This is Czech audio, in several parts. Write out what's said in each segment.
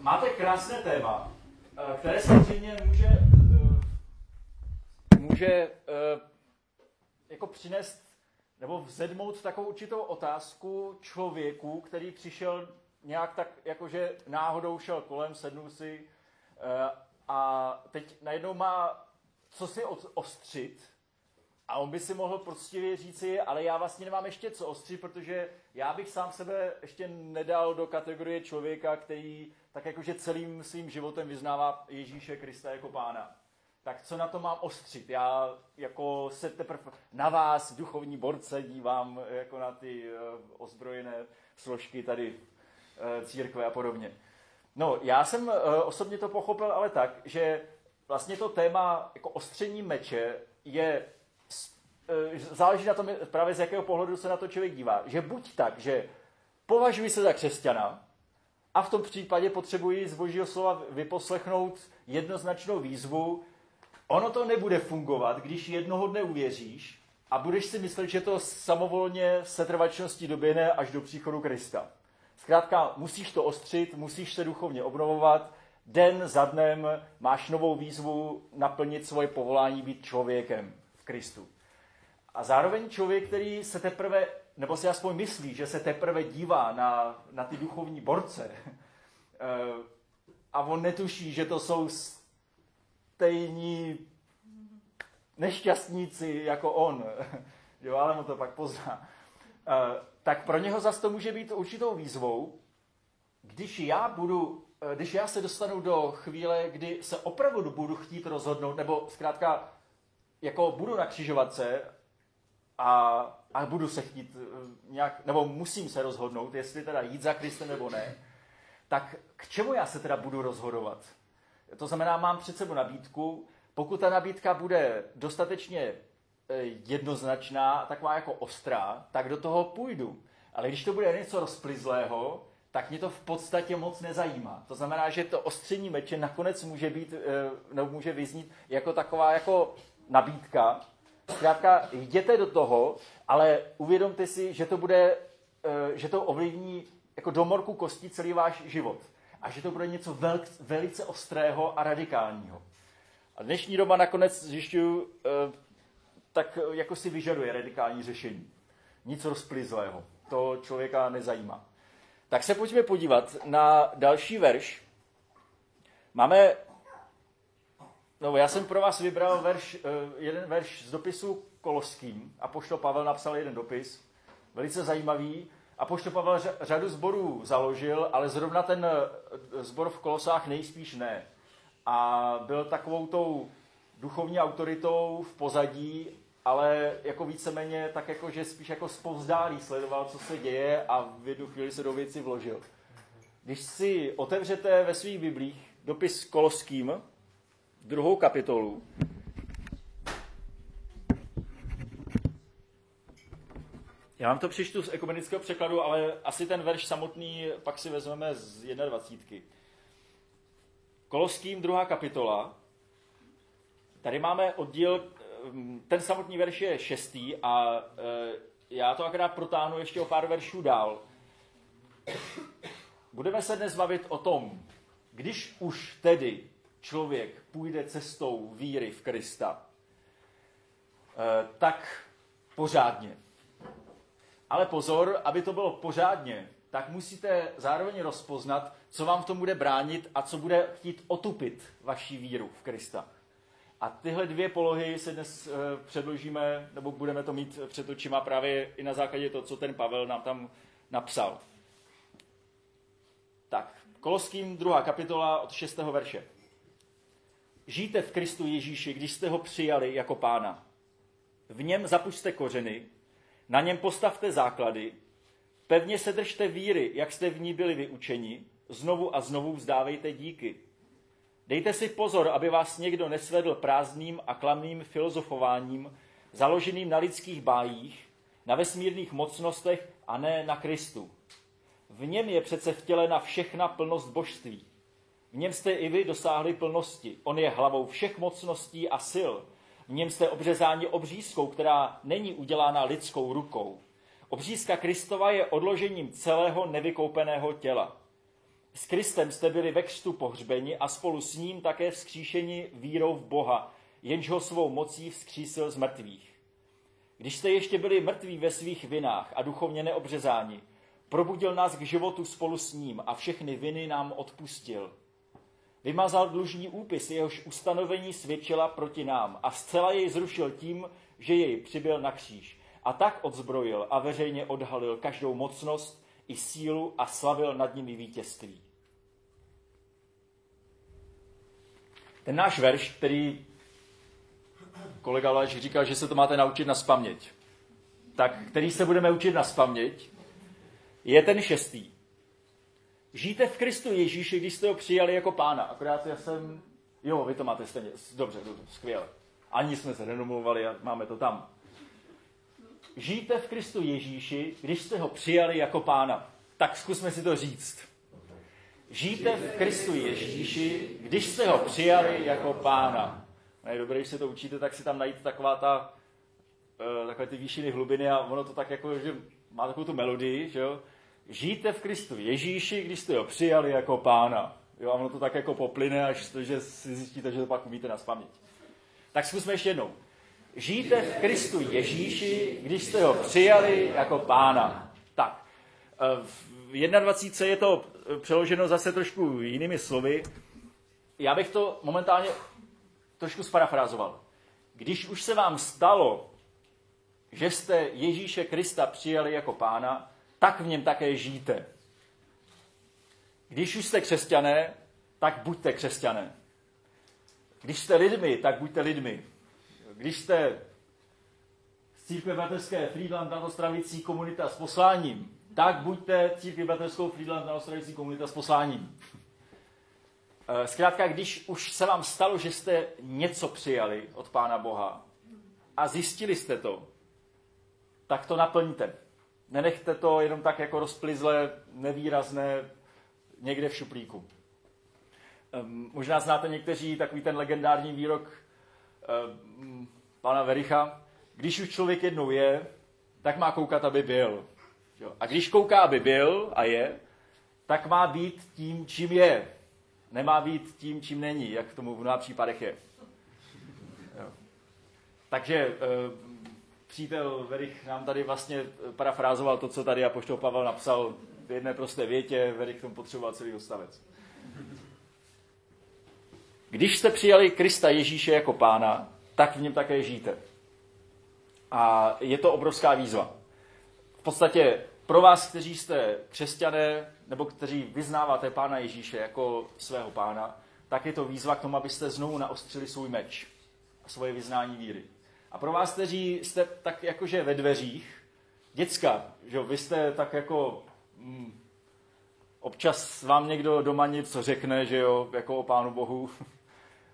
máte krásné téma, eh, které samozřejmě může, eh, může eh, jako přinést nebo vzedmout takovou určitou otázku člověku, který přišel nějak tak, jakože náhodou šel kolem, sednul si a teď najednou má co si ostřit a on by si mohl prostě říci, ale já vlastně nemám ještě co ostřit, protože já bych sám sebe ještě nedal do kategorie člověka, který tak jakože celým svým životem vyznává Ježíše Krista jako pána. Tak co na to mám ostřit? Já jako se teprve na vás, duchovní borce, dívám jako na ty uh, ozbrojené složky tady uh, církve a podobně. No, já jsem uh, osobně to pochopil ale tak, že vlastně to téma jako ostření meče je záleží na tom právě z jakého pohledu se na to člověk dívá. Že buď tak, že považuji se za křesťana, a v tom případě potřebuji z božího slova vyposlechnout jednoznačnou výzvu. Ono to nebude fungovat, když jednoho dne uvěříš a budeš si myslet, že to samovolně setrvačností doběhne až do příchodu Krista. Zkrátka, musíš to ostřit, musíš se duchovně obnovovat, den za dnem máš novou výzvu naplnit svoje povolání být člověkem v Kristu. A zároveň člověk, který se teprve nebo si aspoň myslí, že se teprve dívá na, na ty duchovní borce eh, a on netuší, že to jsou stejní nešťastníci jako on, jo, ale mu to pak pozná, eh, tak pro něho zase to může být určitou výzvou, když já budu, eh, když já se dostanu do chvíle, kdy se opravdu budu chtít rozhodnout, nebo zkrátka jako budu na křižovatce a a budu se chtít eh, nějak, nebo musím se rozhodnout, jestli teda jít za Kristem nebo ne, tak k čemu já se teda budu rozhodovat? To znamená, mám před sebou nabídku, pokud ta nabídka bude dostatečně eh, jednoznačná, taková jako ostrá, tak do toho půjdu. Ale když to bude něco rozplizlého, tak mě to v podstatě moc nezajímá. To znamená, že to ostření meče nakonec může být, eh, nebo může vyznít jako taková jako nabídka, Zkrátka, jděte do toho, ale uvědomte si, že to bude, eh, že to ovlivní jako domorku kostí celý váš život. A že to bude něco vel, velice ostrého a radikálního. A dnešní doba nakonec zjišťuju, eh, tak jako si vyžaduje radikální řešení. Nic rozplizlého. To člověka nezajímá. Tak se pojďme podívat na další verš. Máme No, já jsem pro vás vybral verš, eh, jeden verš z dopisu Koloským. A poštol Pavel napsal jeden dopis, velice zajímavý. A poštol Pavel řadu zborů založil, ale zrovna ten eh, zbor v Kolosách nejspíš ne. A byl takovou tou duchovní autoritou v pozadí, ale jako víceméně tak jako, že spíš jako zpovzdálí sledoval, co se děje a v jednu chvíli se do věci vložil. Když si otevřete ve svých biblích dopis Koloským, druhou kapitolu. Já vám to přečtu z ekumenického překladu, ale asi ten verš samotný pak si vezmeme z 21. Koloským druhá kapitola. Tady máme oddíl, mm, ten samotný verš je šestý a e, já to akorát protáhnu ještě o pár veršů dál. Budeme se dnes bavit o tom, když už tedy člověk půjde cestou víry v Krista, eh, tak pořádně. Ale pozor, aby to bylo pořádně, tak musíte zároveň rozpoznat, co vám v tom bude bránit a co bude chtít otupit vaši víru v Krista. A tyhle dvě polohy se dnes eh, předložíme, nebo budeme to mít před očima právě i na základě toho, co ten Pavel nám tam napsal. Tak, Koloským druhá kapitola od 6. verše. Žijte v Kristu Ježíši, když jste ho přijali jako pána. V něm zapušte kořeny, na něm postavte základy, pevně se držte víry, jak jste v ní byli vyučeni, znovu a znovu vzdávejte díky. Dejte si pozor, aby vás někdo nesvedl prázdným a klamným filozofováním, založeným na lidských bájích, na vesmírných mocnostech a ne na Kristu. V něm je přece vtělena všechna plnost božství. V něm jste i vy dosáhli plnosti. On je hlavou všech mocností a sil. V něm jste obřezáni obřízkou, která není udělána lidskou rukou. Obřízka Kristova je odložením celého nevykoupeného těla. S Kristem jste byli ve křtu pohřbeni a spolu s ním také vzkříšeni vírou v Boha, jenž ho svou mocí vzkřísil z mrtvých. Když jste ještě byli mrtví ve svých vinách a duchovně neobřezáni, probudil nás k životu spolu s ním a všechny viny nám odpustil. Vymazal dlužní úpis, jehož ustanovení svědčila proti nám a zcela jej zrušil tím, že jej přibyl na kříž. A tak odzbrojil a veřejně odhalil každou mocnost i sílu a slavil nad nimi vítězství. Ten náš verš, který kolega Leš říkal, že se to máte naučit na spaměť, tak který se budeme učit na spaměť, je ten šestý. Žijte v Kristu Ježíši, když jste ho přijali jako pána. Akorát já jsem... Jo, vy to máte stejně. Dobře, dobře, skvěle. Ani jsme se nedomluvali a máme to tam. Žijte v Kristu Ježíši, když jste ho přijali jako pána. Tak zkusme si to říct. Žijte v Kristu Ježíši, když jste ho přijali jako pána. Je dobré, když se to učíte, tak si tam najít taková ta, eh, takové ty výšiny hlubiny a ono to tak jako, že má takovou tu melodii, že jo? Žijte v Kristu Ježíši, když jste ho přijali jako pána. Jo, a ono to tak jako poplyne, až to, že si zjistíte, že to pak umíte na spaměť. Tak zkusme ještě jednou. Žijte v Kristu Ježíši, když jste ho přijali jako pána. Tak, eh, v 21. je to přeloženo zase trošku jinými slovy. Já bych to momentálně trošku sparafrázoval. Když už se vám stalo, že jste Ježíše Krista přijali jako pána, tak v něm také žijte. Když už jste křesťané, tak buďte křesťané. Když jste lidmi, tak buďte lidmi. Když jste z církve bratrské Friedland na Ostravicí komunita s posláním, tak buďte církve bratrskou Friedland na Ostravicí komunita s posláním. Eh, zkrátka, když už se vám stalo, že jste něco přijali od Pána Boha a zjistili jste to, tak to naplňte. Nenechte to jenom tak jako rozplizlé, nevýrazné, někde v šuplíku. Um, možná znáte někteří takový ten legendární výrok um, pana Vericha. Když už člověk jednou je, tak má koukat, aby byl. A když kouká, aby byl a je, tak má být tím, čím je. Nemá být tím, čím není, jak tomu v mnoha případech je. Jo. Takže uh, přítel Verich nám tady vlastně parafrázoval to, co tady Apoštol Pavel napsal v jedné prosté větě, Verich tomu potřeboval celý odstavec. Když jste přijali Krista Ježíše jako pána, tak v něm také žijte. A je to obrovská výzva. V podstatě pro vás, kteří jste křesťané, nebo kteří vyznáváte pána Ježíše jako svého pána, tak je to výzva k tomu, abyste znovu naostřili svůj meč a svoje vyznání víry. A pro vás, kteří jste tak jakože ve dveřích, děcka, že vy jste tak jako... Mm, občas vám někdo doma něco řekne, že jo, jako o Pánu Bohu.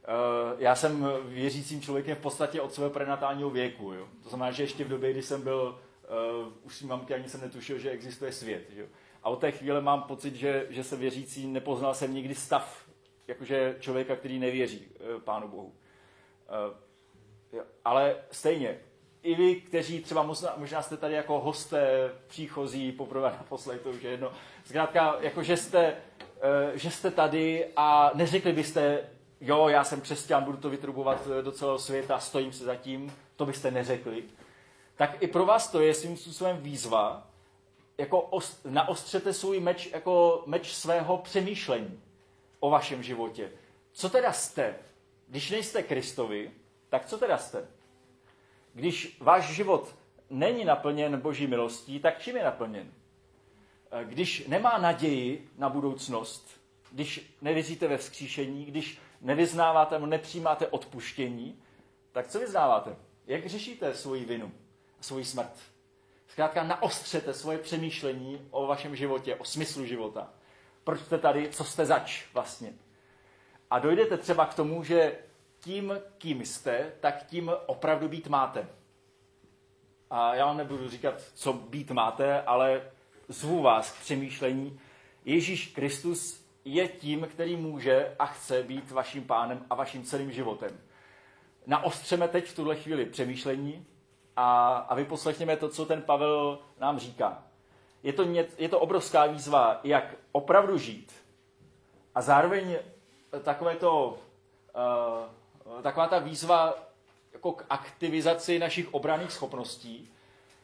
Eh, já jsem věřícím člověkem v podstatě od svého prenatálního věku. Jo. To znamená, že ještě v době, kdy jsem byl uh, u svým mamky, ani jsem netušil, že existuje svět. Že? A od té chvíle mám pocit, že, že se věřící nepoznal jsem nikdy stav jakože člověka, který nevěří uh, Pánu Bohu. Uh, ale stejně, i vy, kteří třeba možná, možná jste tady jako hosté příchozí poprvé naposledy, to už je jedno. Zkrátka, jako že jste, eh, že jste tady a neřekli byste, jo, já jsem křesťan, budu to vytrubovat eh, do celého světa, stojím se za tím, to byste neřekli. Tak i pro vás to je svým způsobem výzva, jako ost, naostřete svůj meč jako meč svého přemýšlení o vašem životě. Co teda jste? Když nejste Kristovi, tak co teda jste? Když váš život není naplněn boží milostí, tak čím je naplněn? Eh, když nemá naději na budoucnost, když nevěříte ve vzkříšení, když nevyznáváte nebo nepřijímáte odpuštění, tak co vyznáváte? Jak řešíte svoji vinu a svoji smrt? Zkrátka naostřete svoje přemýšlení o vašem životě, o smyslu života. Proč jste tady, co jste zač vlastně? A dojdete třeba k tomu, že tím, kým jste, tak tím opravdu být máte. A já vám nebudu říkat, co být máte, ale zvu vás k přemýšlení. Ježíš Kristus je tím, který může a chce být vaším pánem a vaším celým životem. Naostřeme teď v tuhle chvíli přemýšlení a, a vyposlechněme to, co ten Pavel nám říká. Je to, je to obrovská výzva, jak opravdu žít, A zároveň takové to, uh, taková ta výzva jako k aktivizaci našich obraných schopností,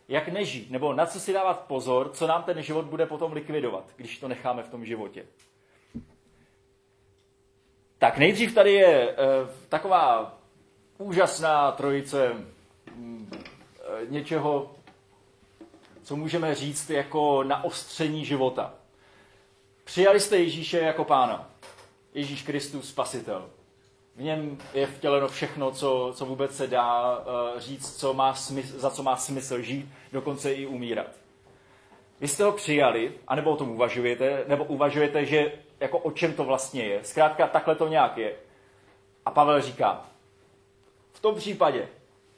jak nežít, nebo na co si dávat pozor, co nám ten život bude potom likvidovat, když to necháme v tom životě. Tak nejdřív tady je uh, taková úžasná trojice um, něčeho, co můžeme říct jako naostření života. Přijali jste Ježíše jako pána. Ježíš Kristus, spasitel. V něm je vtěleno všechno, co, co vůbec se dá uh, říct, co má smysl, za co má smysl žít, dokonce i umírat. Vy jste ho přijali, anebo o tom uvažujete, nebo uvažujete, že jako o čem to vlastně je. Zkrátka takhle to nějak je. A Pavel říká, v tom případě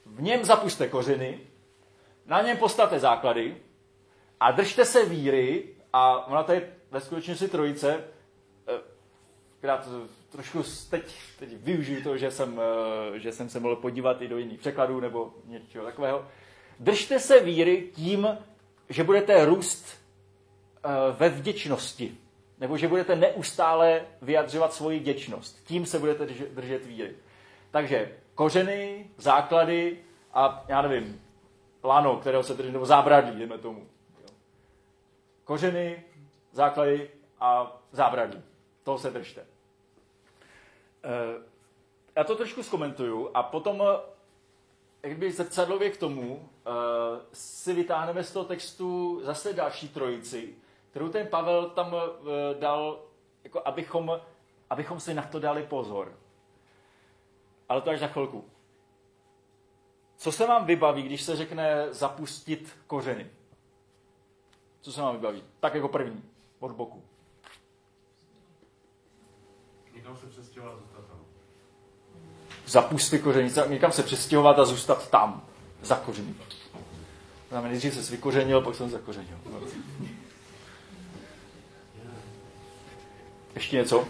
v něm zapuste kořeny, na něm postavte základy a držte se víry a ona tady ve skutečnosti trojice, která to trošku teď, teď využiju to, že jsem, eh, že jsem se mohl podívat i do jiných překladů nebo něčeho takového. Držte se víry tím, že budete růst eh, ve vděčnosti, nebo že budete neustále vyjadřovat svoji vděčnost. Tím se budete držet víry. Takže kořeny, základy a já nevím, lano, kterého se drží, nebo zábradlí, jdeme tomu. Kořeny, základy a zábradlí. Toho se držte. Eh, já to trošku zkomentuju a potom, eh, jakby zrcadlově k tomu, eh, si vytáhneme z toho textu zase další trojici, kterou ten Pavel tam dal, jako abychom, abychom si na to dali pozor. Ale to až za chvilku. Co se vám vybaví, když se řekne zapustit kořeny? Co se vám vybaví? Tak jako první, od boku. Někam se přestěhovat, zůstat tam. Zapustit kořeny, někam se přestěhovat a zůstat tam, za kořeny. Znamená, nejdřív se vykořenil, pak jsem zakořenil. Ještě něco?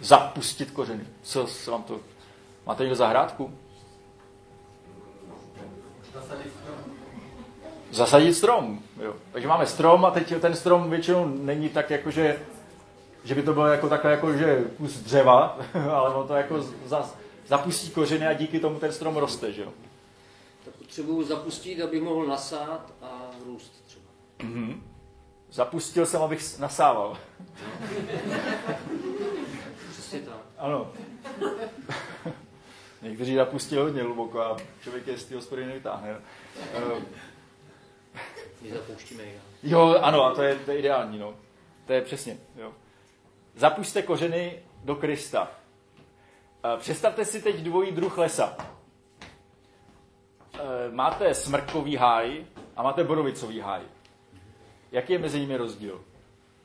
Zapustit kořeny. Co se vám to... Máte někdo zahrádku? Zasadit strom. Jo. Takže máme strom a teď ten strom většinou není tak jako, že, by to bylo jako takhle jako, že kus dřeva, ale on to jako za, zapustí kořeny a díky tomu ten strom roste, že jo. Tak potřebuju zapustit, abych mohl nasát a růst třeba. Mm-hmm. Zapustil jsem, abych nasával. Přesně tak. Ano. Někteří zapustili hodně hluboko a člověk je z té hospody nevytáhne. My zapouštíme já. Jo, ano, a to je, to je ideální, no. To je přesně, jo. Zapušte kořeny do Krista. Uh, představte si teď dvojí druh lesa. Uh, máte smrkový háj a máte borovicový háj. Jaký je mezi nimi rozdíl?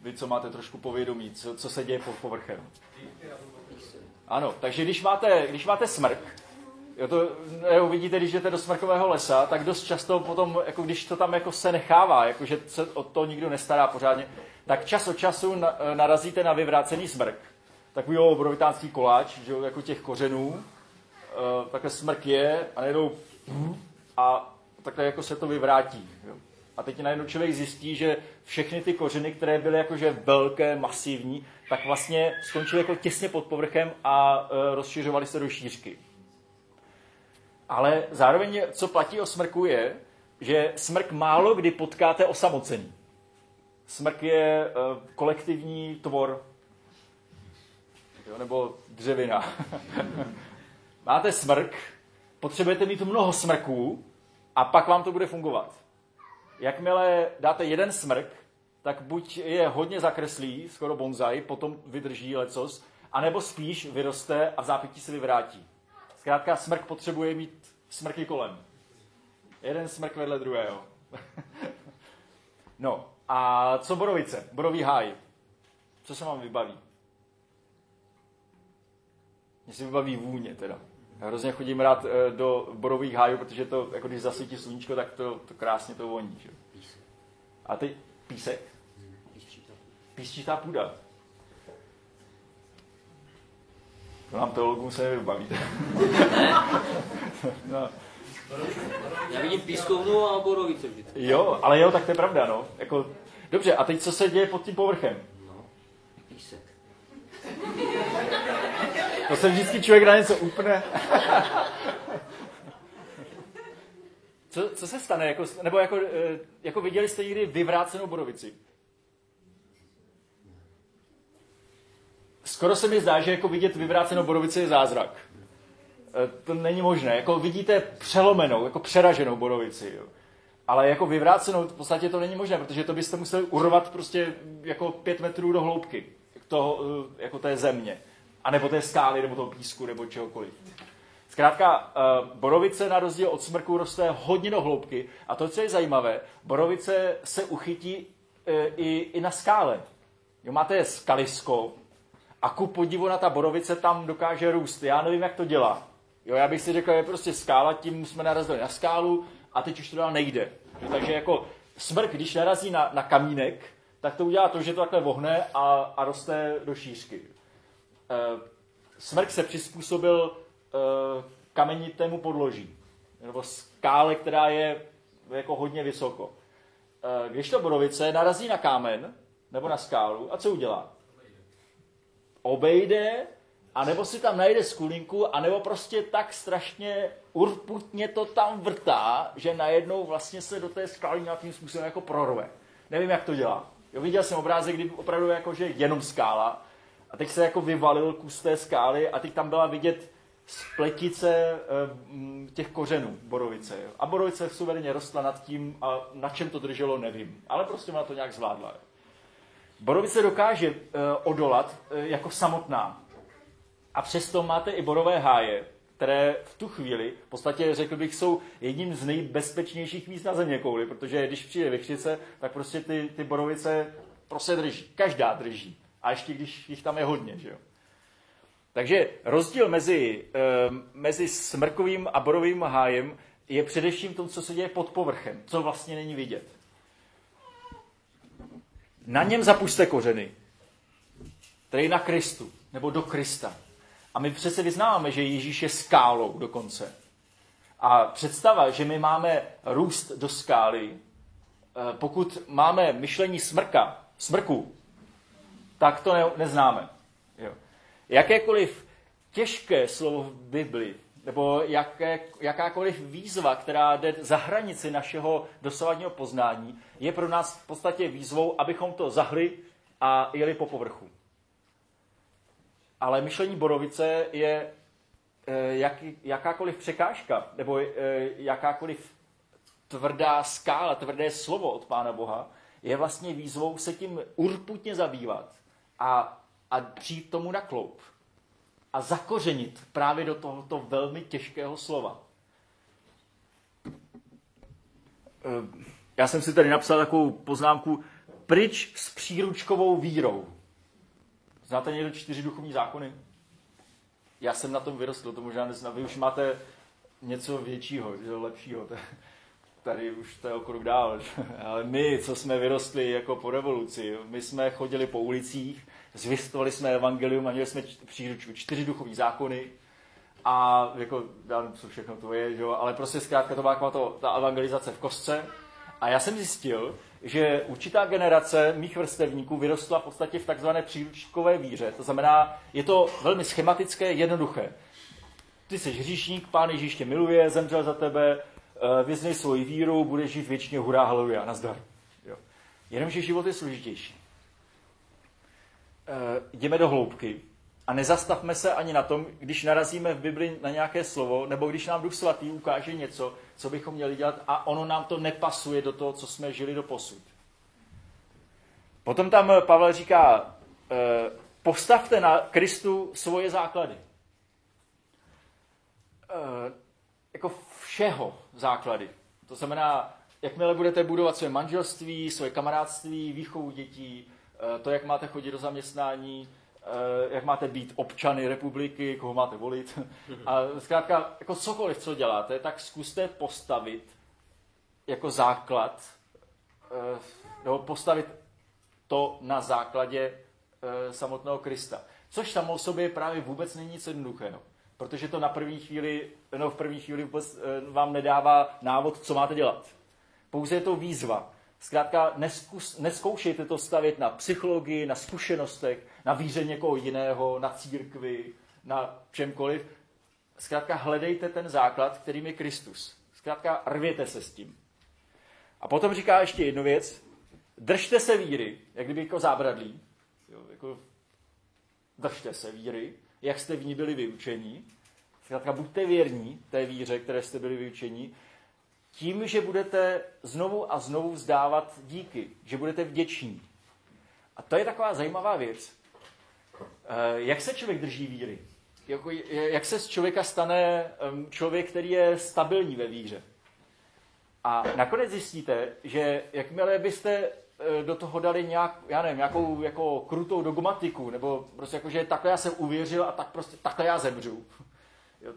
Vy, co máte trošku povědomí, co, co se děje pod povrchem. Ano, takže když máte, když máte smrk, jo, to jo, vidíte, když jdete do smrkového lesa, tak dost často potom, jako když to tam jako se nechává, jako že se o to nikdo nestará pořádně, tak čas od času na, narazíte na vyvrácený smrk. Takový obrovitánský koláč, že jo, jako těch kořenů. Uh, takhle smrk je a najednou a takhle jako se to vyvrátí. Jo. A teď najednou člověk zjistí, že všechny ty kořeny, které byly jakože velké, masivní, tak vlastně skončily jako těsně pod povrchem a e, rozšiřovaly se do šířky. Ale zároveň, co platí o smrku, je, že smrk málo kdy potkáte osamocený. Smrk je e, kolektivní tvor, jo, nebo dřevina. Máte smrk, potřebujete mít mnoho smrků a pak vám to bude fungovat. Jakmile dáte jeden smrk, tak buď je hodně zakreslí, skoro bonsai, potom vydrží lecos, anebo spíš vyroste a v zápětí se vyvrátí. Zkrátka smrk potřebuje mít smrky kolem. Jeden smrk vedle druhého. no, a co borovice? Borový háj. Co se vám vybaví? Mně se vybaví vůně teda. Já hrozně chodím rád eh, do borových hájů, protože to, jako když zasvítí sluníčko, tak to, to krásně to voní. Že? A teď písek. Písčitá půda. To nám teologům se nevybaví. no. Já vidím pískovnu a borovice vždycky. Jo, ale jo, tak to je pravda, no. Jako, dobře, a teď co se děje pod tím povrchem? No, písek. To se vždycky člověk na něco upne. co, co se stane? Jako, nebo jako, eh, jako viděli jste někdy vyvrácenou borovici? Skoro se mi zdá, že jako vidět vyvrácenou borovici je zázrak. Eh, to není možné. Jako vidíte přelomenou, jako přeraženou borovici. Jo. Ale jako vyvrácenou v podstatě to není možné, protože to byste museli urvat prostě jako pět metrů do hloubky toho, eh, jako té země. A nebo té skály, nebo toho písku, nebo čehokoliv. Zkrátka, eh, borovice na rozdíl od smrku roste hodně do hloubky. A to, co je zajímavé, borovice se uchytí i, i na skále. Jo, máte skalisko a ku podivu na ta borovice tam dokáže růst. Já nevím, jak to dělá. Jo, já bych si řekl, je prostě skála, tím jsme narazili na skálu a teď už to dál nejde. Jo, takže jako smrk, když narazí na, na kamínek, tak to udělá to, že to takhle vohne a, a roste do šířky. E, smrk se přizpůsobil e, kamenitému podloží, nebo skále, která je jako hodně vysoko. E, když to borovice narazí na kámen nebo na skálu, a co udělá? Obejde a nebo si tam najde skulinku, a nebo prostě tak strašně urputně to tam vrtá, že najednou vlastně se do té skály nějakým způsobem jako prorve. Nevím, jak to dělá. Jo, viděl jsem obrázek, kdy opravdu jako, že jenom skála a teď se jako vyvalil kus té skály a teď tam byla vidět spletice e, těch kořenů borovice. A borovice suverénně rostla nad tím a na čem to drželo, nevím. Ale prostě ona to nějak zvládla. Borovice dokáže e, odolat e, jako samotná. A přesto máte i borové háje, které v tu chvíli, v podstatě řekl bych, jsou jedním z nejbezpečnějších míst na země kouli, protože když přijde vychřice, tak prostě ty, ty borovice prostě drží. Každá drží. A ještě když jich tam je hodně, že jo. Takže rozdíl mezi, e, mezi smrkovým a borovým hájem je především to, co se děje pod povrchem, co vlastně není vidět. Na něm zapuste kořeny, tedy na Kristu, nebo do Krista. A my přece vyznáváme, že Ježíš je skálou dokonce. A představa, že my máme růst do skály, eh, pokud máme myšlení smrka, smrku, tak to ne, neznáme. Jo. Jakékoliv těžké slovo v Bibli, nebo jaké, jakákoliv výzva, která jde za hranici našeho dosavadního poznání, je pro nás v podstatě výzvou, abychom to zahli a jeli po povrchu. Ale myšlení borovice je eh, jak, jakákoliv překážka nebo eh, jakákoliv tvrdá skála, tvrdé slovo od Pána Boha, je vlastně výzvou se tím urputně zabývat a, a přijít tomu na kloup a zakořenit právě do tohoto velmi těžkého slova. Eh, já jsem si tady napsal takovou poznámku pryč s příručkovou vírou. Znáte někdo čtyři duchovní zákony? Já jsem na tom vyrostl, to možná nezná. Vy už máte něco většího, lepšího. Tady už to je o krok dál. Ale my, co jsme vyrostli jako po revoluci, my jsme chodili po ulicích, zvěstovali jsme evangelium a měli jsme příručku čtyři duchovní zákony, a jako, já co všechno to je, že? ale prostě zkrátka to byla to, ta evangelizace v kostce. A já jsem zjistil, že určitá generace mých vrstevníků vyrostla v podstatě v takzvané příručkové víře. To znamená, je to velmi schematické, jednoduché. Ty jsi hříšník, pán Ježíš tě miluje, zemřel za tebe, eh, vyznej svoji víru, budeš žít věčně, hurá, haleluja, nazdar. Jo. Jenomže život je složitější. E, jdeme do hloubky a nezastavme se ani na tom, když narazíme v Bibli na nějaké slovo, nebo když nám Duch Svatý ukáže něco, co bychom měli dělat a ono nám to nepasuje do toho, co jsme žili do posud. Potom tam Pavel říká, eh, postavte na Kristu svoje základy. Eh, jako všeho základy. To znamená, jakmile budete budovat své manželství, své kamarádství, výchovu dětí, eh, to, jak máte chodit do zaměstnání, jak máte být občany republiky, koho máte volit. A zkrátka, jako cokoliv, co děláte, tak zkuste postavit jako základ, nebo postavit to na základě samotného Krista. Což samo o sobě právě vůbec není nic jednoduchého. Protože to na první chvíli, no v první chvíli vůbec vám nedává návod, co máte dělat. Pouze je to výzva. Zkrátka neskus, neskoušejte to stavět na psychologii, na zkušenostech, na víře někoho jiného, na církvi, na čemkoliv. Zkrátka hledejte ten základ, kterým je Kristus. Zkrátka rvěte se s tím. A potom říká ještě jednu věc. Držte se víry, jak kdyby jako zábradlí. Jo, jako držte se víry, jak jste v ní byli vyučení. Zkrátka buďte věrní té víře, které jste byli vyučení, tím, že budete znovu a znovu vzdávat díky, že budete vděční. A to je taková zajímavá věc. Eh, jak se člověk drží víry? Jako, jak se z člověka stane člověk, který je stabilní ve víře? A nakonec zjistíte, že jakmile byste eh, do toho dali nějak, já nevím, nějakou jako krutou dogmatiku, nebo prostě jako, že takhle já jsem uvěřil a tak prostě takhle já zemřu.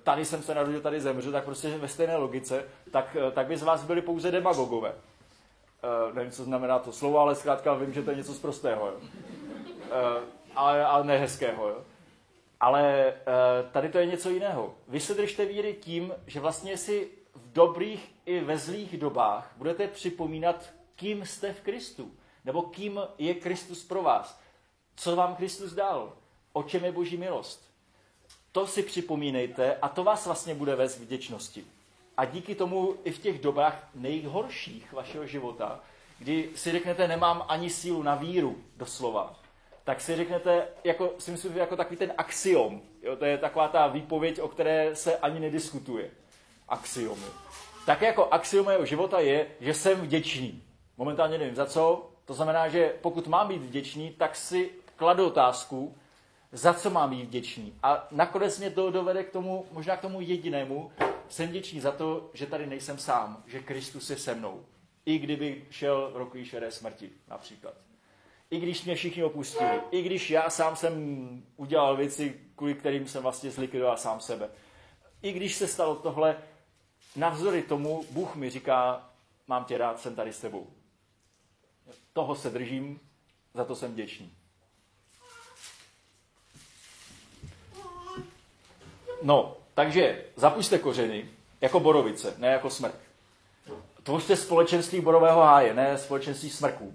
Tady jsem se narodil, tady zemřu, tak prostě ve stejné logice, tak, eh, tak by z vás byli pouze demagogové. Uh, nevím, co znamená to slovo, ale zkrátka vím, že to je něco z prostého. Jo. Uh, ale, ale ne hezkého. Jo. Ale uh, tady to je něco jiného. Vy se držte víry tím, že vlastně si v dobrých i ve zlých dobách budete připomínat, kým jste v Kristu. Nebo kým je Kristus pro vás. Co vám Kristus dal. O čem je Boží milost. To si připomínejte a to vás vlastně bude vést vděčnosti. A díky tomu i v těch dobách nejhorších vašeho života, kdy si řeknete, nemám ani sílu na víru, doslova, tak si řeknete, jako, si myslím, jako takový ten axiom. Jo, to je taková ta výpověď, o které se ani nediskutuje. Axiomy. Tak jako axiom mého života je, že jsem vděčný. Momentálně nevím za co. To znamená, že pokud mám být vděčný, tak si kladu otázku, za co mám být vděčný. A nakonec mě to dovede k tomu, možná k tomu jedinému, jsem vděčný za to, že tady nejsem sám, že Kristus je se mnou. I kdyby šel roku šedé smrti, například. I když mě všichni opustili. I když já sám jsem udělal věci, kvůli kterým jsem vlastně zlikvidoval sám sebe. I když se stalo tohle, navzory tomu Bůh mi říká, mám tě rád, jsem tady s tebou. Toho se držím, za to jsem vděčný. No, takže zapuste kořeny jako borovice, ne jako smrk. Tvořte společenství borového háje, ne společenství smrků.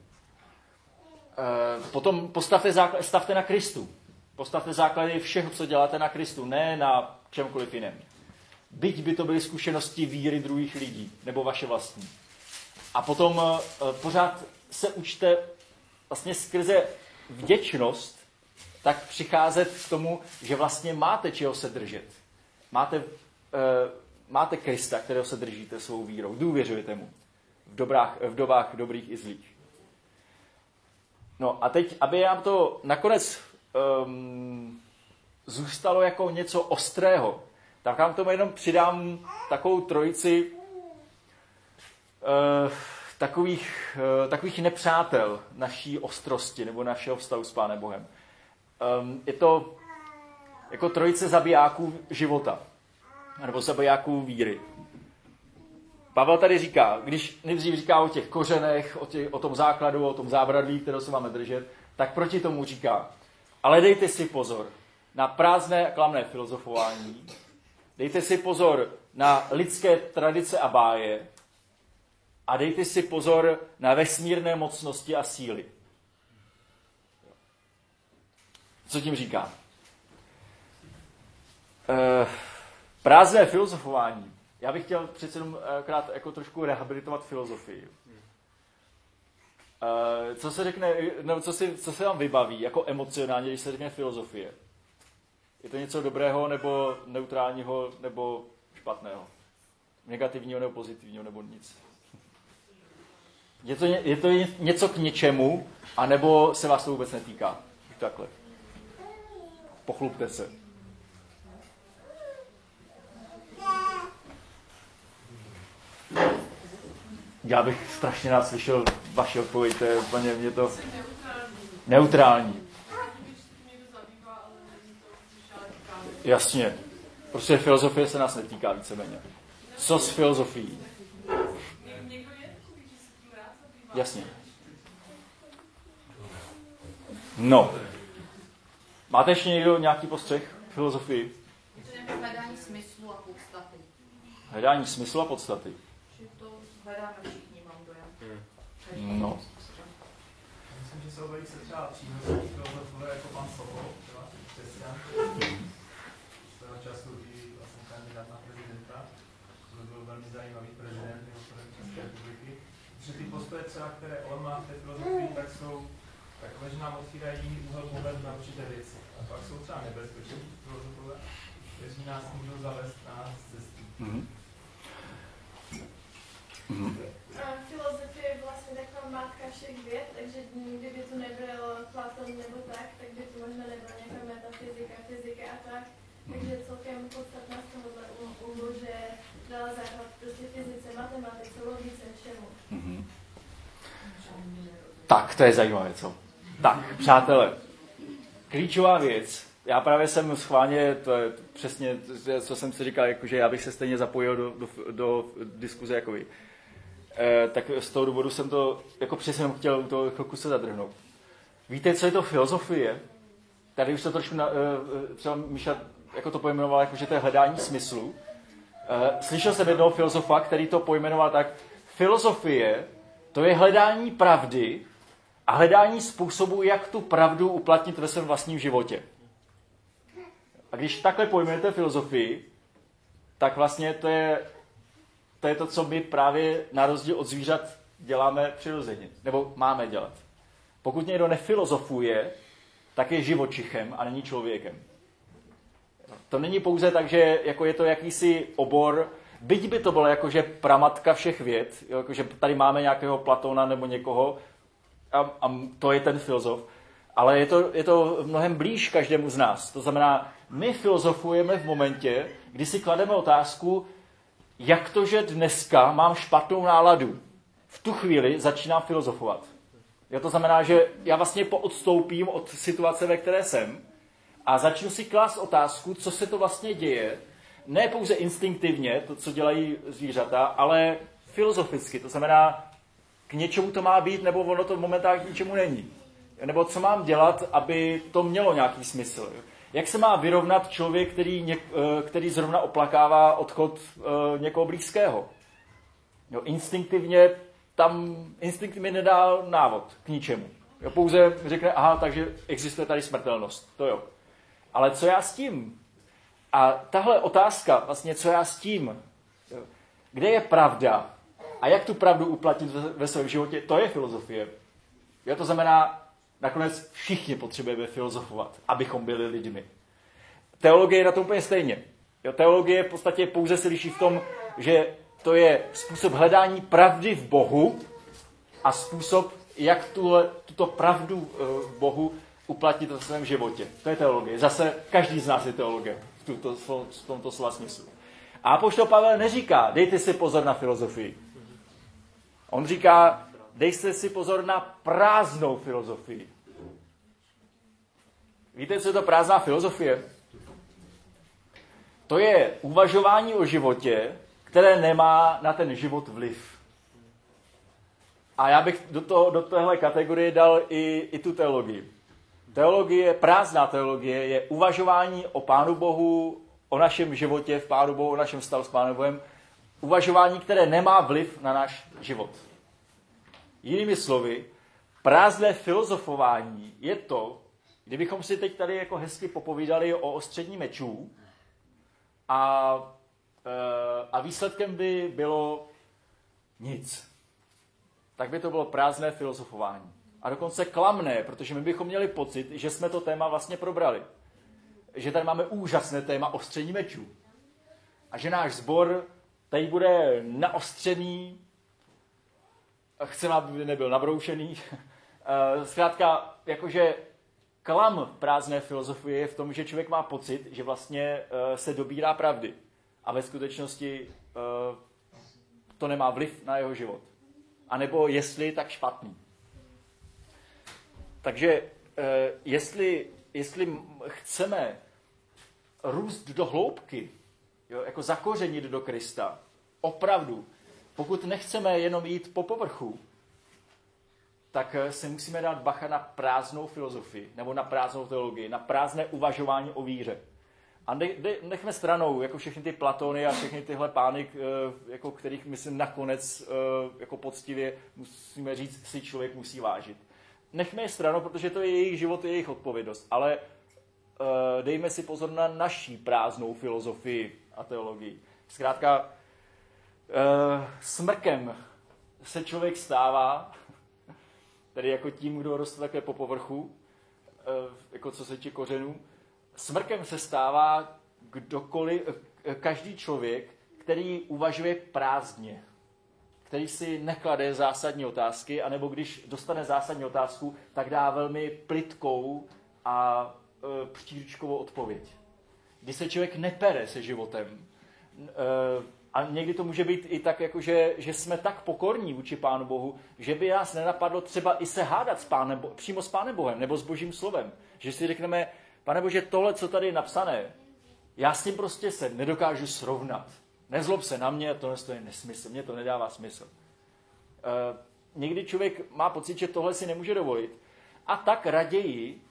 E, potom postavte základ, stavte na Kristu. Postavte základy všeho, co děláte na Kristu, ne na čemkoliv jiném. Byť by to byly zkušenosti víry druhých lidí, nebo vaše vlastní. A potom e, pořád se učte vlastně skrze vděčnost tak přicházet k tomu, že vlastně máte čeho se držet. Máte, uh, máte Krista, kterého se držíte svou vírou. Důvěřujete mu. V, dobrách, v dobách dobrých i zlých. No a teď, aby nám to nakonec um, zůstalo jako něco ostrého, tak vám tomu jenom přidám takovou trojici uh, takových, uh, takových nepřátel naší ostrosti nebo našeho vztahu s Pánem Bohem. Um, je to jako trojice zabijáků života, nebo zabijáků víry. Pavel tady říká, když nejdřív říká o těch kořenech, o, těch, o tom základu, o tom zábradlí, kterého se máme držet, tak proti tomu říká, ale dejte si pozor na prázdné a klamné filozofování, dejte si pozor na lidské tradice a báje a dejte si pozor na vesmírné mocnosti a síly. Co tím říká? E, prázdné filozofování. Já bych chtěl přece jenom eh, krát jako trošku rehabilitovat filozofii. E, co se řekne, nebo co, si, co se vám vybaví jako emocionálně, když se řekne filozofie? Je to něco dobrého, nebo neutrálního, nebo špatného? Negativního, nebo pozitivního, nebo nic? Je to, je to něco k něčemu, anebo se vás to vůbec netýká? Takhle. Pochlupte se. Já bych strašně rád slyšel vaši odpověď, to je úplně mě to neutrální. Jasně. Prostě filozofie se nás netýká víceméně. Co s filozofií? Jasně. No. Máte ještě někdo nějaký postřeh filozofii? Hledání smyslu a podstaty. Hledání smyslu a podstaty. Že to hledáme všichni, mám dojem. Hmm. No. Myslím, že jsou velice třeba přínosní filozofové jako pan Sokol, třeba křesťan, svého času i vlastně kandidát na prezidenta, to byl velmi zajímavý prezident České republiky, že ty postoje třeba, které on má v té filozofii, tak jsou takové, že nám otvírají jiný úhel na určité věci. A pak jsou třeba nebezpeční filozofové, kteří nás můžou zavést na cestu. Mm-hmm. A filozofie je vlastně taková matka všech věd, takže kdyby tu nebyl Platon nebo tak, tak by tu možná nebyla nějaká metafyzika, fyzika a tak. Takže celkem podstatná z tohohle úhlu, že dala základ prostě fyzice, matematice, logice, všemu. Mhm. Tak, to je zajímavé, co? Tak, přátelé, klíčová věc. Já právě jsem schválně, to je přesně, co jsem si říkal, jako, že já bych se stejně zapojil do, do, do diskuze jako vy. E, tak z toho důvodu jsem to jako přesně chtěl u toho chvilku se zadrhnout. Víte, co je to filozofie? Tady už to trošku, na, e, třeba Miša jako to pojmenoval, jako, že to je hledání smyslu. Slyšel jsem jednoho filozofa, který to pojmenoval tak, filozofie to je hledání pravdy a hledání způsobu, jak tu pravdu uplatnit ve svém vlastním životě. A když takhle pojmenujete filozofii, tak vlastně to je, to je to, co my právě na rozdíl od zvířat děláme přirozeně, nebo máme dělat. Pokud někdo nefilozofuje, tak je živočichem a není člověkem. To není pouze tak, že jako je to jakýsi obor, byť by to bylo jako, že pramatka všech věd, jako, že tady máme nějakého Platona nebo někoho a, a to je ten filozof, ale je to, je to mnohem blíž každému z nás. To znamená, my filozofujeme v momentě, kdy si klademe otázku, jak to, že dneska mám špatnou náladu. V tu chvíli začínám filozofovat. Jo, to znamená, že já vlastně poodstoupím od situace, ve které jsem a začnu si klást otázku, co se to vlastně děje, ne pouze instinktivně, to, co dělají zvířata, ale filozoficky. To znamená, k něčemu to má být, nebo ono to momentálně k ničemu není. Nebo co mám dělat, aby to mělo nějaký smysl. Jak se má vyrovnat člověk, který, něk, eh, který zrovna oplakává odchod eh, někoho blízkého? Jo, instinktivně tam instinkt mi nedá návod k ničemu. Jo, pouze řekne, aha, takže existuje tady smrtelnost. To jo. Ale co já s tím? A tahle otázka, vlastně co já s tím, jo, kde je pravda a jak tu pravdu uplatnit ve, ve svém životě, to je filozofie. Jo, to znamená, nakonec všichni potřebujeme filozofovat, abychom byli lidmi. Teologie je na tom úplně stejně. Jo, teologie v podstatě pouze se liší v tom, že to je způsob hledání pravdy v Bohu a způsob, jak tuhle, tuto pravdu eh, v Bohu uplatnit ve svém životě. To je teologie. Zase každý z nás je teologie v, tuto, v tomto slova smyslu. A poštol Pavel neříká, dejte si pozor na filozofii. On říká, dejte si pozor na prázdnou filozofii. Víte, co je to prázdná filozofie? To je uvažování o životě, které nemá na ten život vliv. A já bych do, toho, do téhle kategorie dal i, i tu teologii. Teologie, prázdná teologie je uvažování o Pánu Bohu, o našem životě v Pánu Bohu, o našem vztahu s Pánem Bohem, uvažování, které nemá vliv na náš život. Jinými slovy, prázdné filozofování je to, kdybychom si teď tady jako hezky popovídali o ostřední mečů a, e, a výsledkem by bylo nic. Tak by to bylo prázdné filozofování. A dokonce klamné, protože my bychom měli pocit, že jsme to téma vlastně probrali. Že tady máme úžasné téma ostření mečů. A že náš sbor tady bude naostřený, chceme, aby nebyl nabroušený. Eh, zkrátka, jakože klam prázdné filozofie je v tom, že člověk má pocit, že vlastně eh, se dobírá pravdy. A ve skutečnosti eh, to nemá vliv na jeho život. A nebo jestli, tak špatný. Takže jestli, jestli chceme růst do hloubky, jo, jako zakořenit do Krista, opravdu, pokud nechceme jenom jít po povrchu, tak eh, si musíme dát bacha na prázdnou filozofii, nebo na prázdnou teologii, na prázdné uvažování o víře. A ne, ne, nechme stranou jako všechny ty Platony a všechny tyhle pány, eh, jako kterých myslím nakonec eh, jako poctivě musíme říct, si člověk musí vážit. Nechme je stranou, protože to je jejich život, je jejich odpovědnost. Ale dejme si pozor na naší prázdnou filozofii a teologii. Zkrátka, smrkem se člověk stává, tedy jako tím, kdo roste také po povrchu, eh, jako co se týče kořenů, smrkem se stává kdokoliv, eh, každý člověk, který uvažuje prázdně, který si neklade zásadní otázky, anebo když dostane zásadní otázku, tak dá velmi plitkou a e, příručkovou odpověď. Kdy se člověk nepere se životem. A někdy to může být i tak, jako že, že jsme tak pokorní vůči Pánu Bohu, že by nás nenapadlo třeba i se hádat s pánem, přímo s Pánem Bohem nebo s Božím slovem. Že si řekneme, Pane Bože, tohle, co tady je napsané, já s tím prostě se nedokážu srovnat. Nezlob se na mě, to je nesmysl, mě to nedává smysl. E, někdy člověk má pocit, že tohle si nemůže dovolit a tak raději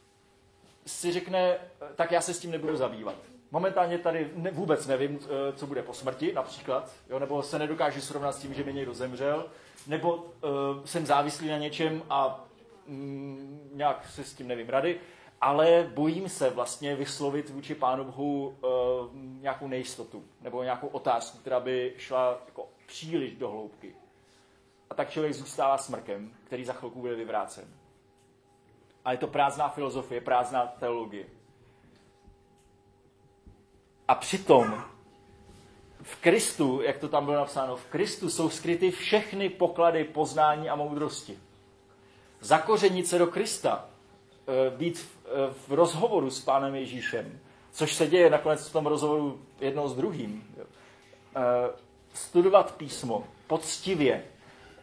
si řekne, tak já se s tím nebudu zabývat. Momentálně tady ne, vůbec nevím, eh, co bude po smrti například, jo, nebo se nedokážu srovnat s tím, že mi někdo zemřel, nebo uh, jsem závislý na něčem a mm, nějak se s tím nevím rady, ale bojím se vlastně vyslovit vůči Pánu Bohu uh, nějakou nejistotu nebo nějakou otázku, která by šla jako příliš do hloubky. A tak člověk zůstává smrkem, který za chvilku bude vyvrácen. A je to prázdná filozofie, prázdná teologie. A přitom v Kristu, jak to tam bylo napsáno, v Kristu jsou skryty všechny poklady poznání a moudrosti. Zakořenit se do Krista, e, být e, v rozhovoru s Pánem Ježíšem, což se děje nakonec v tom rozhovoru jednou s druhým. E, studovat písmo poctivě,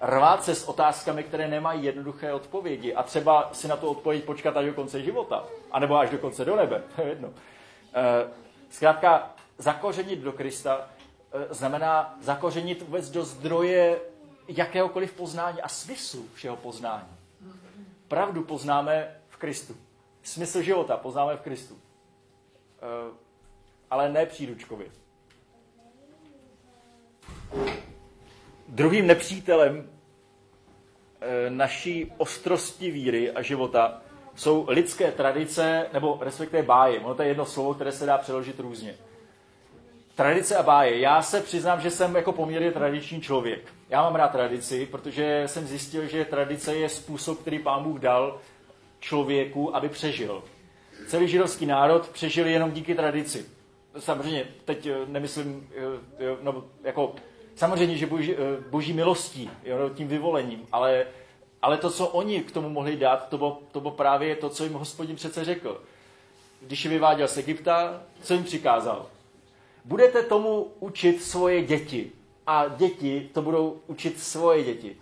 rvát se s otázkami, které nemají jednoduché odpovědi a třeba si na tu odpověď počkat až do konce života, anebo až do konce do nebe, to je jedno. Zkrátka, zakořenit do Krista eh, znamená zakořenit vůbec do zdroje jakéhokoliv poznání a smyslu všeho poznání. Pravdu poznáme v Kristu. Smysl života poznáme v Kristu. Eh, ale ne příručkově. Druhým nepřítelem eh, naší ostrosti víry a života jsou lidské tradice, nebo respektive báje. Ono to je jedno slovo, které se dá přeložit různě. Tradice a báje. Já se přiznám, že jsem jako poměrně tradiční člověk. Já mám rád tradici, protože jsem zjistil, že tradice je způsob, který pán Bůh dal člověku, aby přežil. Celý židovský národ přežil jenom díky tradici. Samozřejmě, teď eh, nemyslím, eh, no, jako, samozřejmě, že boží, eh, boží milostí, jo, tím vyvolením, ale ale to, co oni k tomu mohli dát, to bylo, to bylo právě to, co jim hospodin přece řekl. Když je vyváděl z Egypta, co jim přikázal? Budete tomu učit svoje děti. A děti to budou učit svoje děti.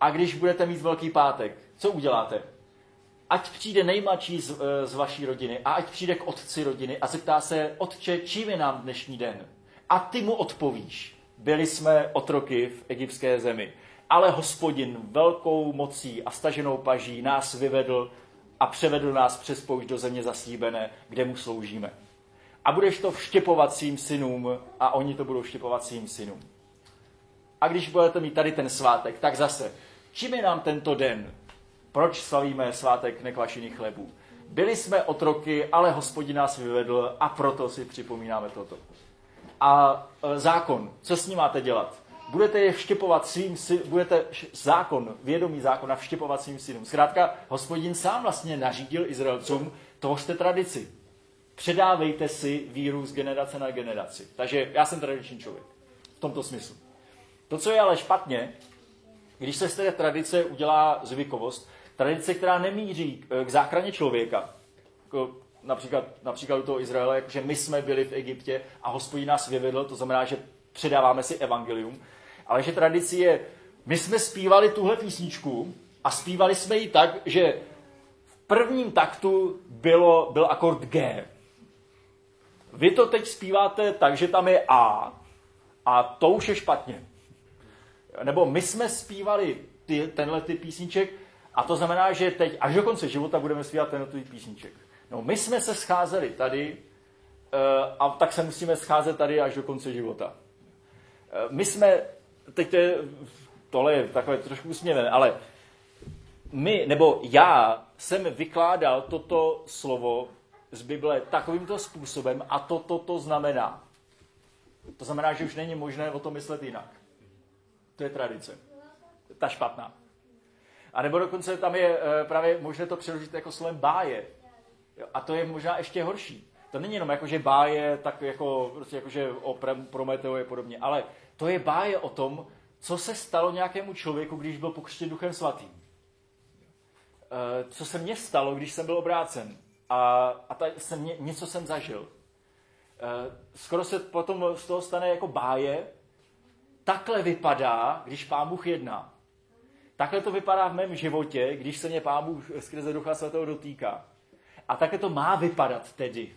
A když budete mít velký pátek, co uděláte? Ať přijde nejmladší z, eh, z vaší rodiny a ať přijde k otci rodiny a zeptá se, otče, čím je nám dnešní den? A ty mu odpovíš. Byli jsme otroky v egyptské zemi ale hospodin velkou mocí a staženou paží nás vyvedl a převedl nás přes poušť do země zaslíbené, kde mu sloužíme. A budeš to vštěpovat svým synům a oni to budou vštěpovat svým synům. A když budete mít tady ten svátek, tak zase, čím je nám tento den? Proč slavíme svátek nekvašených chlebů? Byli jsme otroky, ale hospodin nás vyvedl a proto si připomínáme toto. A e, zákon, co s ním máte dělat? Budete je vštěpovat svým budete zákon, vědomý zákon a vštěpovat svým synům. Zkrátka, hospodin sám vlastně nařídil Izraelcům, tvořte tradici. Předávejte si víru z generace na generaci. Takže já jsem tradiční člověk. V tomto smyslu. To, co je ale špatně, když se z té tradice udělá zvykovost, tradice, která nemíří k záchraně člověka, jako například, například u toho Izraele, jakože my jsme byli v Egyptě a hospodin nás vyvedl, to znamená, že předáváme si evangelium, ale že tradici je, my jsme zpívali tuhle písničku a zpívali jsme ji tak, že v prvním taktu bylo, byl akord G. Vy to teď zpíváte tak, že tam je A a to už je špatně. Nebo my jsme zpívali ty, tenhle ty písniček a to znamená, že teď až do konce života budeme zpívat tenhle ty písniček. No, my jsme se scházeli tady uh, a tak se musíme scházet tady až do konce života. Uh, my jsme teď to je, tohle je takové trošku usměvené, ale my, nebo já jsem vykládal toto slovo z Bible takovýmto způsobem a to, to, to znamená. To znamená, že už není možné o tom myslet jinak. To je tradice. ta špatná. A nebo dokonce tam je eh, právě možné to přeložit jako slovem báje. A to je možná ještě horší. To není jenom jako, že báje, tak jako, prostě jako že o Prometeu je podobně, ale to je báje o tom, co se stalo nějakému člověku, když byl pokřtěn Duchem Svatým. Eh, co se mně stalo, když jsem byl obrácen. A, a ta, jsem, něco jsem zažil. Eh, skoro se potom z toho stane jako báje. Takhle vypadá, když Pán Bůh jedná. Takhle to vypadá v mém životě, když se mě Pán Bůh skrze Ducha Svatého dotýká. A takhle to má vypadat tedy.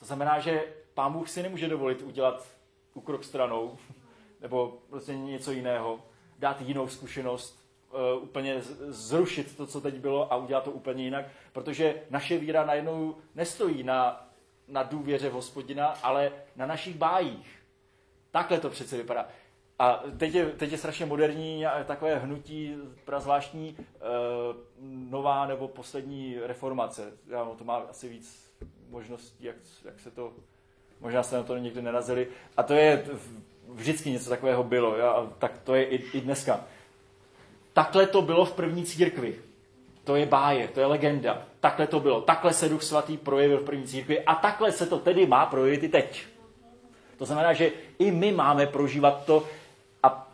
To znamená, že Pán Bůh si nemůže dovolit udělat ukrok stranou, nebo prostě něco jiného, dát jinou zkušenost, uh, úplně zrušit to, co teď bylo a udělat to úplně jinak, protože naše víra najednou nestojí na, na důvěře v hospodina, ale na našich bájích. Takhle to přece vypadá. A teď je, teď je strašně moderní takové hnutí prazvláštní uh, nová nebo poslední reformace. Já, to má asi víc možností, jak, jak se to, možná se na to někdy narazili. A to je vždycky něco takového bylo, a tak to je i, i dneska. Takhle to bylo v první církvi. To je báje, to je legenda. Takhle to bylo. Takhle se Duch Svatý projevil v první církvi a takhle se to tedy má projevit i teď. To znamená, že i my máme prožívat to. A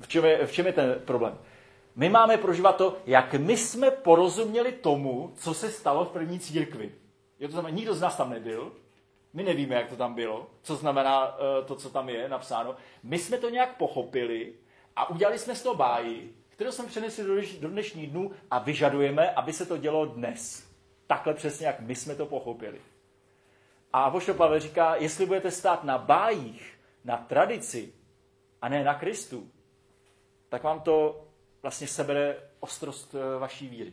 v čem je, v čem je ten problém? My máme prožívat to, jak my jsme porozuměli tomu, co se stalo v první církvi. Je to znamená, nikdo z nás tam nebyl, my nevíme, jak to tam bylo, co znamená uh, to, co tam je napsáno. My jsme to nějak pochopili a udělali jsme z toho báji, kterou jsme přenesli do, do dnešní dnů a vyžadujeme, aby se to dělo dnes. Takhle přesně, jak my jsme to pochopili. A Apoštol Pavel říká, jestli budete stát na bájích, na tradici a ne na Kristu, tak vám to vlastně sebere ostrost eh, vaší víry.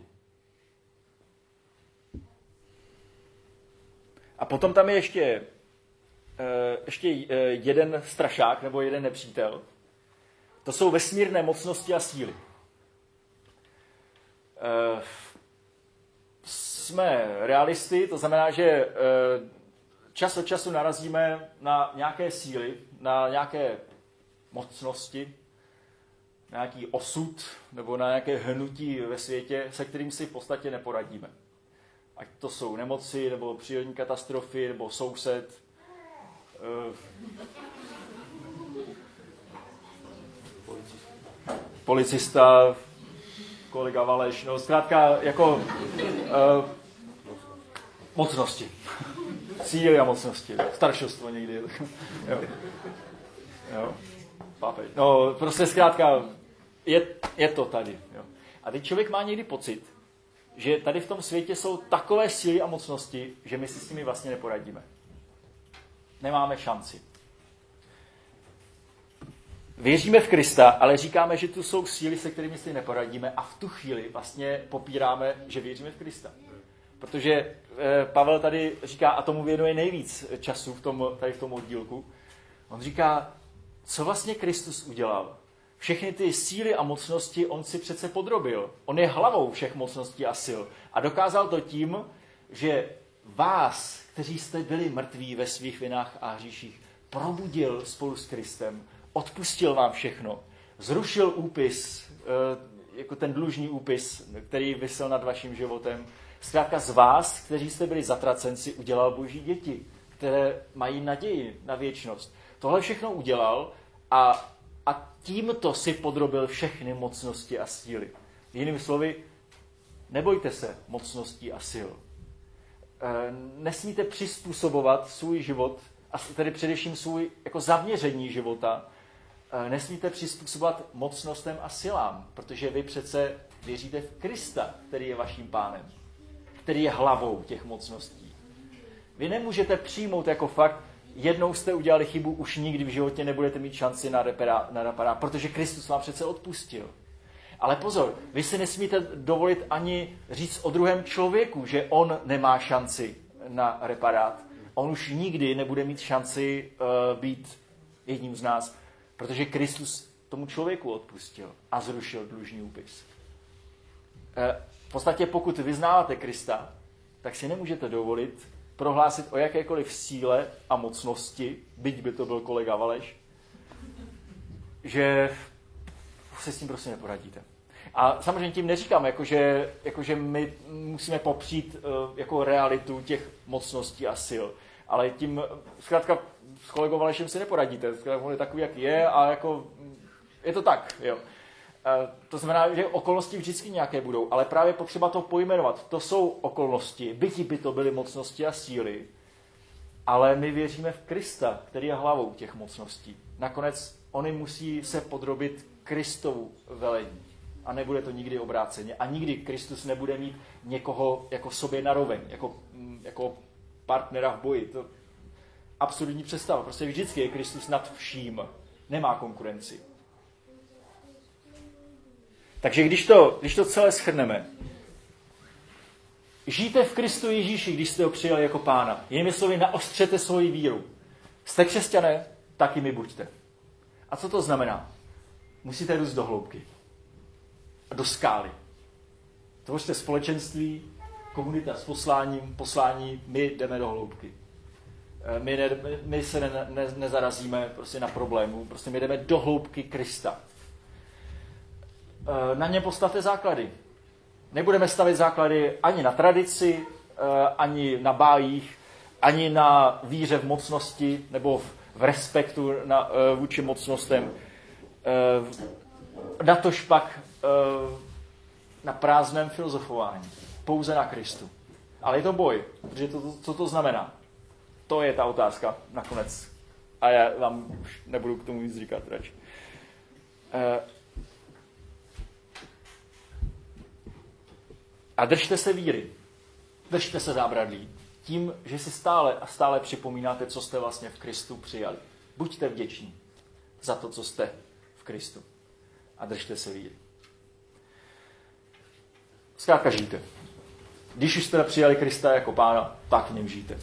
A potom tam je ještě, eh, ještě eh, jeden strašák nebo jeden nepřítel. To jsou vesmírné mocnosti a síly. Eh, jsme realisty, to znamená, že čas od času narazíme na nějaké síly, na nějaké mocnosti, na nějaký osud nebo na nějaké hnutí ve světě, se kterým si v podstatě neporadíme ať to jsou nemoci, nebo přírodní katastrofy, nebo soused. Eh, policista, kolega Valeš, no zkrátka jako uh, mocnosti. Cíly a mocnosti. Staršostvo někdy. jo. Jo. Pápež. No, prostě zkrátka je, je to tady. Jo. A teď člověk má někdy pocit, že tady v tom světě jsou takové síly a mocnosti, že my si s nimi vlastně neporadíme. Nemáme šanci. Věříme v Krista, ale říkáme, že tu jsou síly, se kterými si neporadíme a v tu chvíli vlastně popíráme, že věříme v Krista. Protože eh, Pavel tady říká, a tomu věnuje nejvíc času v tom, tady v tom oddílku, on říká, co vlastně Kristus udělal všechny ty síly a mocnosti on si přece podrobil. On je hlavou všech mocností a sil. A dokázal to tím, že vás, kteří jste byli mrtví ve svých vinách a hříších, probudil spolu s Kristem, odpustil vám všechno, zrušil úpis, eh, jako ten dlužní úpis, který vysel nad vaším životem. Zkrátka z vás, kteří jste byli zatracenci, udělal boží děti, které mají naději na věčnost. Tohle všechno udělal a a tímto si podrobil všechny mocnosti a síly. Jinými slovy, nebojte se mocností a sil. E, nesmíte přizpůsobovat svůj život, a tedy především svůj jako zaměření života, e, nesmíte přizpůsobovat mocnostem a silám, protože vy přece věříte v Krista, který je vaším pánem, který je hlavou těch mocností. Vy nemůžete přijmout jako fakt, jednou jste udělali chybu, už nikdy v životě nebudete mít šanci na reparát, na reparát protože Kristus vám přece odpustil. Ale pozor, vy si nesmíte dovolit ani říct o druhém člověku, že on nemá šanci na reparát. On už nikdy nebude mít šanci uh, být jedním z nás, protože Kristus tomu člověku odpustil a zrušil dlužný úpis. Uh, v podstatě pokud vyznáváte Krista, tak si nemůžete dovolit prohlásit o jakékoliv síle a mocnosti, byť by to byl kolega Valeš, že se s tím prostě neporadíte. A samozřejmě tím neříkám, jakože, jakože my musíme popřít uh, jako realitu těch mocností a sil. Ale tím, zkrátka, s kolegou Valešem si neporadíte. Zkrátka, on je takový, jak je a jako, je to tak, jo. Uh, to znamená, že okolnosti vždycky nějaké budou, ale právě potřeba to pojmenovat. To jsou okolnosti, byti by to byly mocnosti a síly, ale my věříme v Krista, který je hlavou těch mocností. Nakonec oni musí se podrobit Kristovu velení. A nebude to nikdy obráceně. A nikdy Kristus nebude mít někoho jako sobě naroveň, jako, mm, jako partnera v boji. To absurdní představa. Prostě vždycky je Kristus nad vším. Nemá konkurenci. Takže když to, když to celé schrneme, žijte v Kristu Ježíši, když jste ho přijali jako pána. Jinými slovy, naostřete svoji víru. Jste křesťané, taky mi buďte. A co to znamená? Musíte růst do hloubky. A do skály. Tvořte společenství, komunita s posláním, poslání, my jdeme do hloubky. Eh, my, ne, my se ne, ne, nezarazíme prostě na problému, prostě my jdeme do hloubky Krista. Eh, na ně postavte základy. Nebudeme stavit základy ani na tradici, eh, ani na bájích, ani na víře v mocnosti nebo v, respektu na, vůči mocnostem. Na tož pak na prázdném filozofování. Pouze na Kristu. Ale je to boj, protože to, co to znamená? To je ta otázka nakonec. A já vám už nebudu k tomu nic říkat radši. A držte se víry. Držte se zábradlí. Tím, že si stále a stále připomínáte, co jste vlastně v Kristu přijali. Buďte vděční za to, co jste v Kristu. A držte se víry. Zkrátka žijte. Když už jste přijali Krista jako pána, tak v něm žijte.